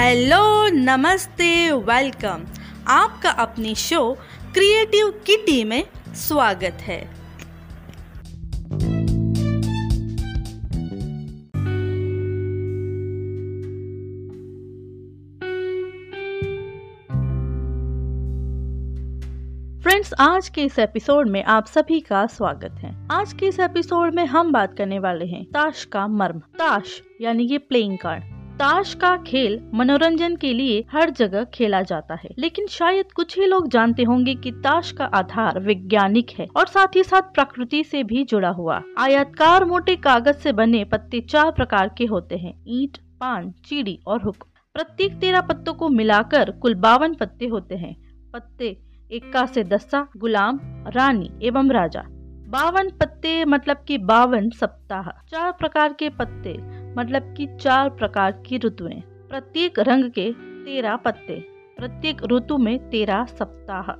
Hello, नमस्ते, welcome. आपका अपनी शो क्रिएटिव किटी में स्वागत है। फ्रेंड्स आज के इस एपिसोड में आप सभी का स्वागत है। आज के इस एपिसोड में हम बात करने वाले हैं ताश का मर्म। ताश, यानी ये प्लेइंग कार्ड ताश का खेल मनोरंजन के लिए हर जगह खेला जाता है। लेकिन शायद कुछ ही लोग जानते होंगे कि ताश का आधार वैज्ञानिक है और साथ ही साथ प्रकृति से भी जुड़ा हुआ। आयतकार मोटे कागज़ से बने पत्ते चार प्रकार के होते हैं। ईट, पान, चीड़ी और हुक। प्रत्येक तेरह पत्तों को मिलाकर कुल बावन पत्ते होते हैं। पत्ते इक्का से दस्ता गुलाम, रानी एवं राजा। बावन पत्ते मतलब कि बावन सप्ताह। चार प्रकार के पत्ते मतलब कि चार प्रकार की ऋतुएँ। प्रत्येक रंग के तेरह पत्ते, प्रत्येक ऋतु में तेरह सप्ताह।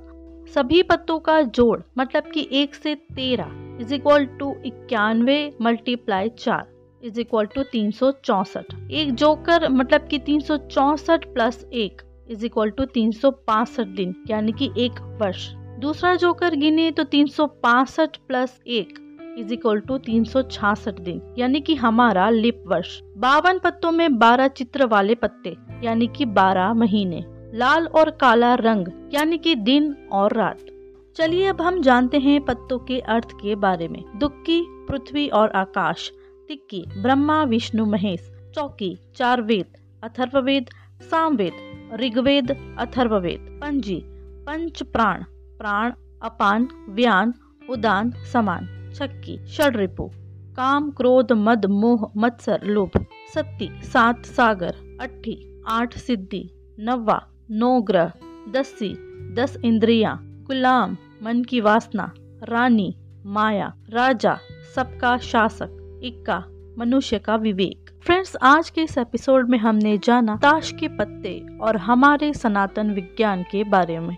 सभी पत्तों का जोड़ मतलब कि एक से तेरह इज़ इक्वल टू इक्यानवे मल्टीप्लाई चार इज़ इक्वल टू तीन सौ चौसठ। एक जोकर मतलब कि तीन सौ चौसठ प्लस एक इज़ इक्वल टू तीन सौ पांसठ दिन, यानी कि एक वर्ष। दूसरा जोकर गिने तो तीन सौ पांसठ प्लस एक इज़ इक्वल टू तीन सौ छियासठ दिन, यानी कि हमारा लिप वर्ष। बावन पत्तों में बारह चित्र वाले पत्ते, यानी कि बारह महीने। लाल और काला रंग, यानी कि दिन और रात। चलिए अब हम जानते हैं पत्तों के अर्थ के बारे में। दुक्की, पृथ्वी और आकाश। तिक्की, ब्रह्मा, विष्णु, महेश। चौकी चार वेद अथर्ववेद। सामवेद, ऋग्वेद, अथर्ववेद। पंजी, पंच प्राण। प्राण, अपान, व्यान, उदान, समान। छक्की षडरिपु काम, क्रोध, मद, मोह, मत्सर, लोभ, सत्ती, सात सागर, अट्ठी, आठ सिद्धि, नवा, नौ ग्रह दसी दस इंद्रिया, गुलाम, मन की वासना, रानी, माया, राजा, सबका शासक, इक्का, मनुष्य का विवेक। फ्रेंड्स, आज के इस एपिसोड में हमने जाना ताश के पत्ते और हमारे सनातन विज्ञान के बारे में।